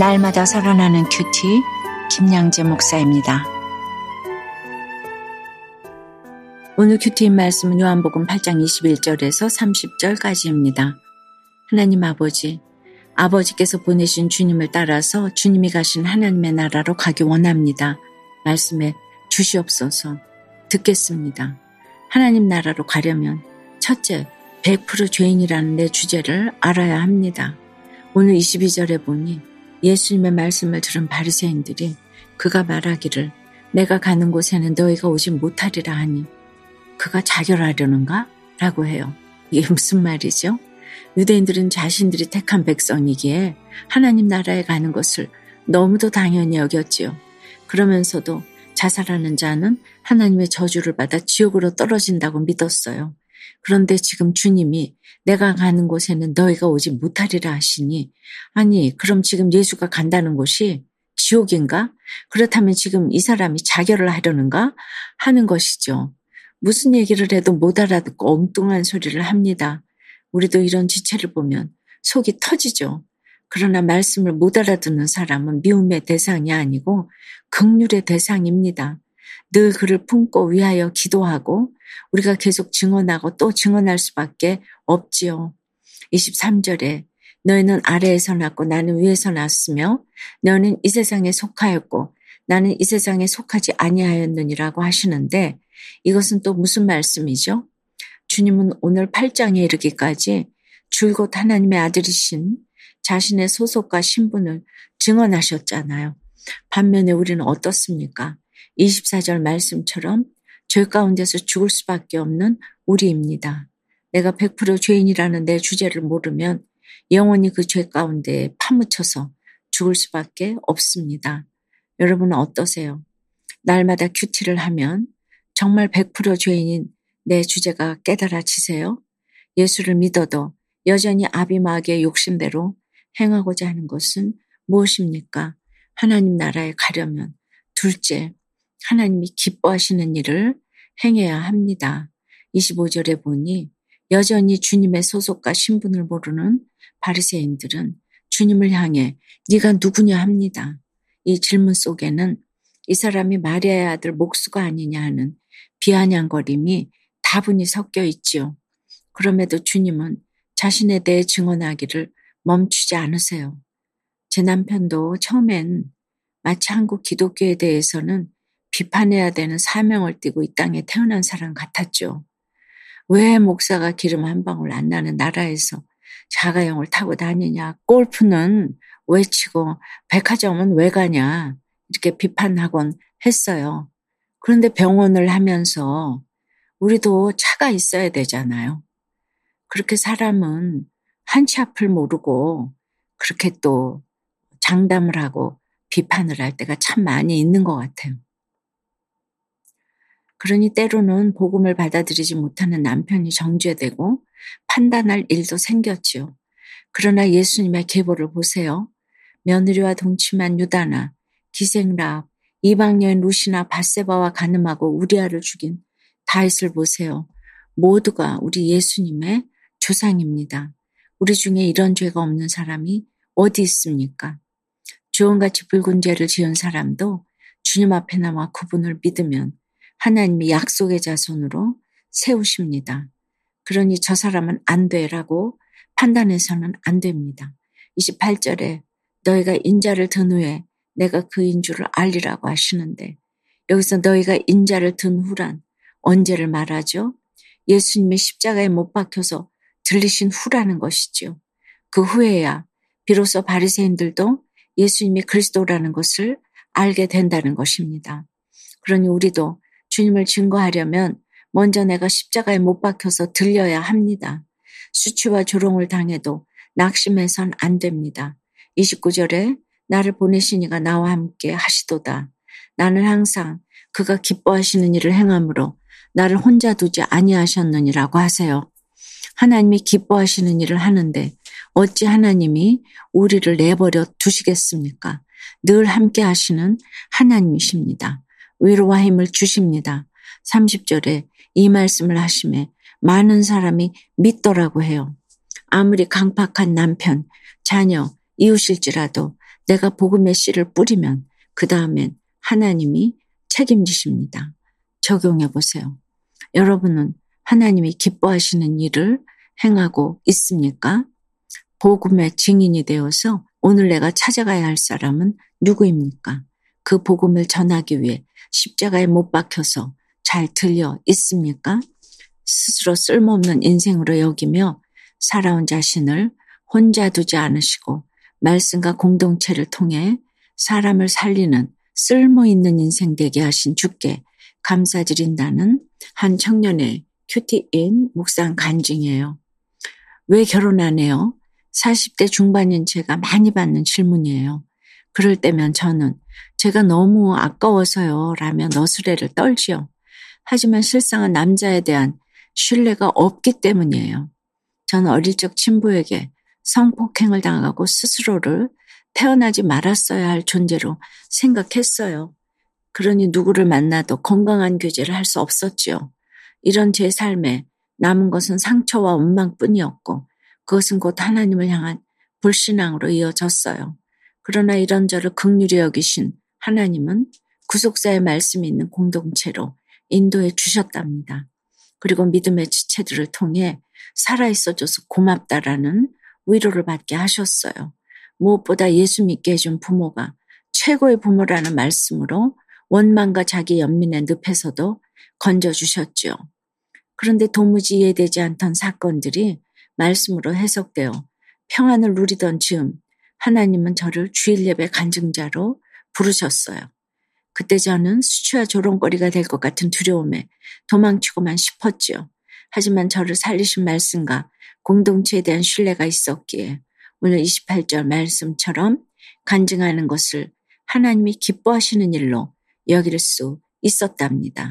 날마다 살아나는 큐티 김양재 목사입니다. 오늘 큐티인 말씀은 요한복음 8장 21절에서 30절까지입니다. 하나님 아버지, 아버지께서 보내신 주님을 따라서 주님이 가신 하나님의 나라로 가기 원합니다. 말씀해 주시옵소서 듣겠습니다. 하나님 나라로 가려면 첫째, 100% 죄인이라는 내 주제를 알아야 합니다. 오늘 22절에 보니 예수님의 말씀을 들은 바리새인들이 그가 말하기를 내가 가는 곳에는 너희가 오지 못하리라 하니 그가 자결하려는가? 라고 해요. 이게 무슨 말이죠? 유대인들은 자신들이 택한 백성이기에 하나님 나라에 가는 것을 너무도 당연히 여겼지요. 그러면서도 자살하는 자는 하나님의 저주를 받아 지옥으로 떨어진다고 믿었어요. 그런데 지금 주님이 내가 가는 곳에는 너희가 오지 못하리라 하시니 아니 그럼 지금 예수가 간다는 곳이 지옥인가? 그렇다면 지금 이 사람이 자결을 하려는가? 하는 것이죠. 무슨 얘기를 해도 못 알아듣고 엉뚱한 소리를 합니다. 우리도 이런 지체를 보면 속이 터지죠. 그러나 말씀을 못 알아듣는 사람은 미움의 대상이 아니고 극률의 대상입니다. 늘 그를 품고 위하여 기도하고 우리가 계속 증언하고 또 증언할 수밖에 없지요. 23절에 너희는 아래에서 났고 나는 위에서 났으며 너는 이 세상에 속하였고 나는 이 세상에 속하지 아니하였느니라고 하시는데 이것은 또 무슨 말씀이죠? 주님은 오늘 8장에 이르기까지 줄곧 하나님의 아들이신 자신의 소속과 신분을 증언하셨잖아요. 반면에 우리는 어떻습니까? 24절 말씀처럼 죄 가운데서 죽을 수밖에 없는 우리입니다. 내가 100% 죄인이라는 내 주제를 모르면 영원히 그 죄 가운데 파묻혀서 죽을 수밖에 없습니다. 여러분은 어떠세요? 날마다 큐티를 하면 정말 100% 죄인인 내 주제가 깨달아지세요? 예수를 믿어도 여전히 아비마귀의 욕심대로 행하고자 하는 것은 무엇입니까? 하나님 나라에 가려면 둘째, 하나님이 기뻐하시는 일을 행해야 합니다. 25절에 보니 여전히 주님의 소속과 신분을 모르는 바리새인들은 주님을 향해 네가 누구냐 합니다. 이 질문 속에는 이 사람이 마리아의 아들 목수가 아니냐 하는 비아냥거림이 다분히 섞여 있지요. 그럼에도 주님은 자신에 대해 증언하기를 멈추지 않으세요. 제 남편도 처음엔 마치 한국 기독교에 대해서는 비판해야 되는 사명을 띠고 이 땅에 태어난 사람 같았죠. 왜 목사가 기름 한 방울 안 나는 나라에서 자가용을 타고 다니냐, 골프는 왜 치고 백화점은 왜 가냐, 이렇게 비판하곤 했어요. 그런데 병원을 하면서 우리도 차가 있어야 되잖아요. 그렇게 사람은 한치 앞을 모르고 그렇게 또 장담을 하고 비판을 할 때가 참 많이 있는 것 같아요. 그러니 때로는 복음을 받아들이지 못하는 남편이 정죄되고 판단할 일도 생겼지요. 그러나 예수님의 계보를 보세요. 며느리와 동침한 유다나, 기생라, 이방여인 루시나 바세바와 가늠하고 우리아를 죽인 다윗을 보세요. 모두가 우리 예수님의 조상입니다. 우리 중에 이런 죄가 없는 사람이 어디 있습니까? 주원같이 붉은 죄를 지은 사람도 주님 앞에 나와 그분을 믿으면 하나님이 약속의 자손으로 세우십니다. 그러니 저 사람은 안 돼라고 판단해서는 안 됩니다. 28절에 너희가 인자를 든 후에 내가 그인 줄을 알리라고 하시는데 여기서 너희가 인자를 든 후란 언제를 말하죠? 예수님의 십자가에 못 박혀서 들리신 후라는 것이지요. 그 후에야 비로소 바리새인들도 예수님이 그리스도라는 것을 알게 된다는 것입니다. 그러니 우리도 주님을 증거하려면 먼저 내가 십자가에 못 박혀서 들려야 합니다. 수치와 조롱을 당해도 낙심해선 안 됩니다. 29절에 나를 보내신 이가 나와 함께 하시도다. 나는 항상 그가 기뻐하시는 일을 행함으로 나를 혼자 두지 아니하셨느니라고 하세요. 하나님이 기뻐하시는 일을 하는데 어찌 하나님이 우리를 내버려 두시겠습니까? 늘 함께 하시는 하나님이십니다. 위로와 힘을 주십니다. 30절에 이 말씀을 하심에 많은 사람이 믿더라고 해요. 아무리 강팍한 남편, 자녀, 이웃일지라도 내가 복음의 씨를 뿌리면 그 다음엔 하나님이 책임지십니다. 적용해 보세요. 여러분은 하나님이 기뻐하시는 일을 행하고 있습니까? 복음의 증인이 되어서 오늘 내가 찾아가야 할 사람은 누구입니까? 그 복음을 전하기 위해 십자가에 못 박혀서 잘 들려 있습니까? 스스로 쓸모없는 인생으로 여기며 살아온 자신을 혼자 두지 않으시고 말씀과 공동체를 통해 사람을 살리는 쓸모 있는 인생 되게 하신 주께 감사드린다는 한 청년의 큐티인 묵상 간증이에요. 왜 결혼 안 해요? 40대 중반인 제가 많이 받는 질문이에요. 그럴 때면 저는 제가 너무 아까워서요 라며 너스레를 떨지요. 하지만 실상은 남자에 대한 신뢰가 없기 때문이에요. 저는 어릴 적 친부에게 성폭행을 당하고 스스로를 태어나지 말았어야 할 존재로 생각했어요. 그러니 누구를 만나도 건강한 교제를 할 수 없었지요. 이런 제 삶에 남은 것은 상처와 원망뿐이었고 그것은 곧 하나님을 향한 불신앙으로 이어졌어요. 그러나 이런 저를 극률히 여기신 하나님은 구속사의 말씀이 있는 공동체로 인도해 주셨답니다. 그리고 믿음의 지체들을 통해 살아있어줘서 고맙다라는 위로를 받게 하셨어요. 무엇보다 예수 믿게 해준 부모가 최고의 부모라는 말씀으로 원망과 자기 연민의 늪에서도 건져주셨죠. 그런데 도무지 이해되지 않던 사건들이 말씀으로 해석되어 평안을 누리던 즈음 하나님은 저를 주일 예배 간증자로 부르셨어요. 그때 저는 수치와 조롱거리가 될 것 같은 두려움에 도망치고만 싶었지요. 하지만 저를 살리신 말씀과 공동체에 대한 신뢰가 있었기에 오늘 28절 말씀처럼 간증하는 것을 하나님이 기뻐하시는 일로 여길 수 있었답니다.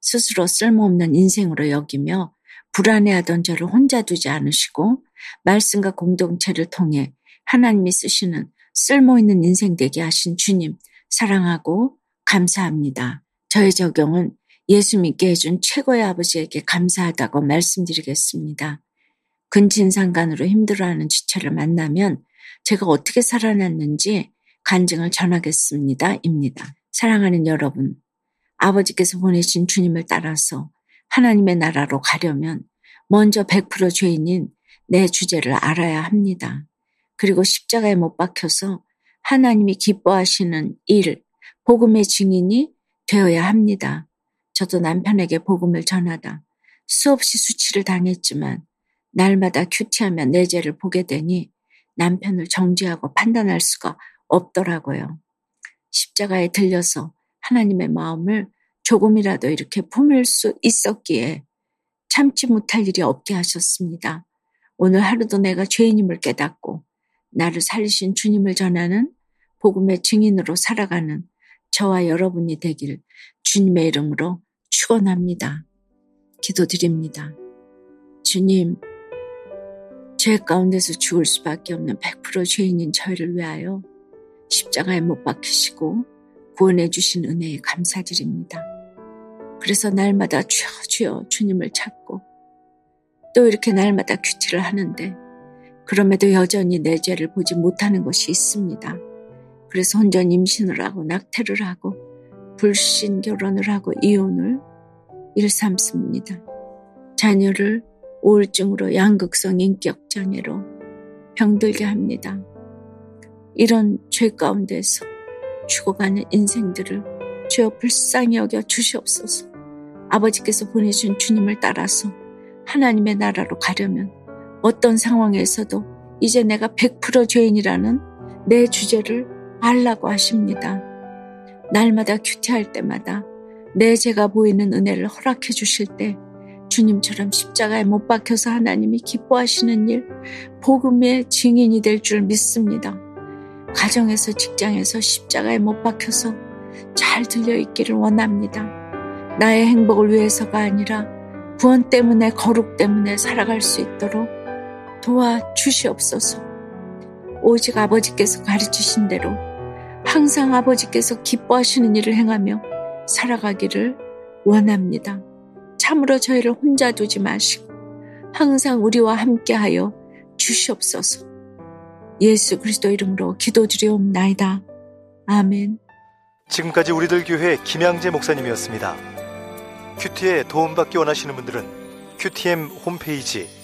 스스로 쓸모없는 인생으로 여기며 불안해하던 저를 혼자 두지 않으시고 말씀과 공동체를 통해 하나님이 쓰시는 쓸모있는 인생 되게 하신 주님 사랑하고 감사합니다. 저의 적용은 예수 믿게 해준 최고의 아버지에게 감사하다고 말씀드리겠습니다. 근친상간으로 힘들어하는 지체를 만나면 제가 어떻게 살아났는지 간증을 전하겠습니다. 입니다. 사랑하는 여러분, 아버지께서 보내신 주님을 따라서 하나님의 나라로 가려면 먼저 100% 죄인인 내 주제를 알아야 합니다. 그리고 십자가에 못 박혀서 하나님이 기뻐하시는 일, 복음의 증인이 되어야 합니다. 저도 남편에게 복음을 전하다 수없이 수치를 당했지만 날마다 큐티하며 내 죄를 보게 되니 남편을 정죄하고 판단할 수가 없더라고요. 십자가에 들려서 하나님의 마음을 조금이라도 이렇게 품을 수 있었기에 참지 못할 일이 없게 하셨습니다. 오늘 하루도 내가 죄인임을 깨닫고 나를 살리신 주님을 전하는 복음의 증인으로 살아가는 저와 여러분이 되길 주님의 이름으로 축원합니다. 기도드립니다. 주님, 죄 가운데서 죽을 수밖에 없는 100% 죄인인 저희를 위하여 십자가에 못 박히시고 구원해 주신 은혜에 감사드립니다. 그래서 날마다 주여 주여 주님을 찾고 또 이렇게 날마다 큐티를 하는데 그럼에도 여전히 내 죄를 보지 못하는 것이 있습니다. 그래서 혼전 임신을 하고 낙태를 하고 불신 결혼을 하고 이혼을 일삼습니다. 자녀를 우울증으로 양극성 인격 장애로 병들게 합니다. 이런 죄 가운데서 죽어가는 인생들을 주여 불쌍히 여겨 주시옵소서. 아버지께서 보내준 주님을 따라서 하나님의 나라로 가려면 어떤 상황에서도 이제 내가 100% 죄인이라는 내 주제를 알라고 하십니다. 날마다 큐티할 때마다 내 죄가 보이는 은혜를 허락해 주실 때 주님처럼 십자가에 못 박혀서 하나님이 기뻐하시는 일, 복음의 증인이 될 줄 믿습니다. 가정에서 직장에서 십자가에 못 박혀서 잘 들려 있기를 원합니다. 나의 행복을 위해서가 아니라 구원 때문에 거룩 때문에 살아갈 수 있도록 도와주시옵소서. 오직 아버지께서 가르치신 대로 항상 아버지께서 기뻐하시는 일을 행하며 살아가기를 원합니다. 참으로 저희를 혼자 두지 마시고 항상 우리와 함께하여 주시옵소서. 예수 그리스도 이름으로 기도드리옵나이다. 아멘. 지금까지 우리들 교회 김양재 목사님이었습니다. 큐티에 도움받기 원하시는 분들은 큐티엠 홈페이지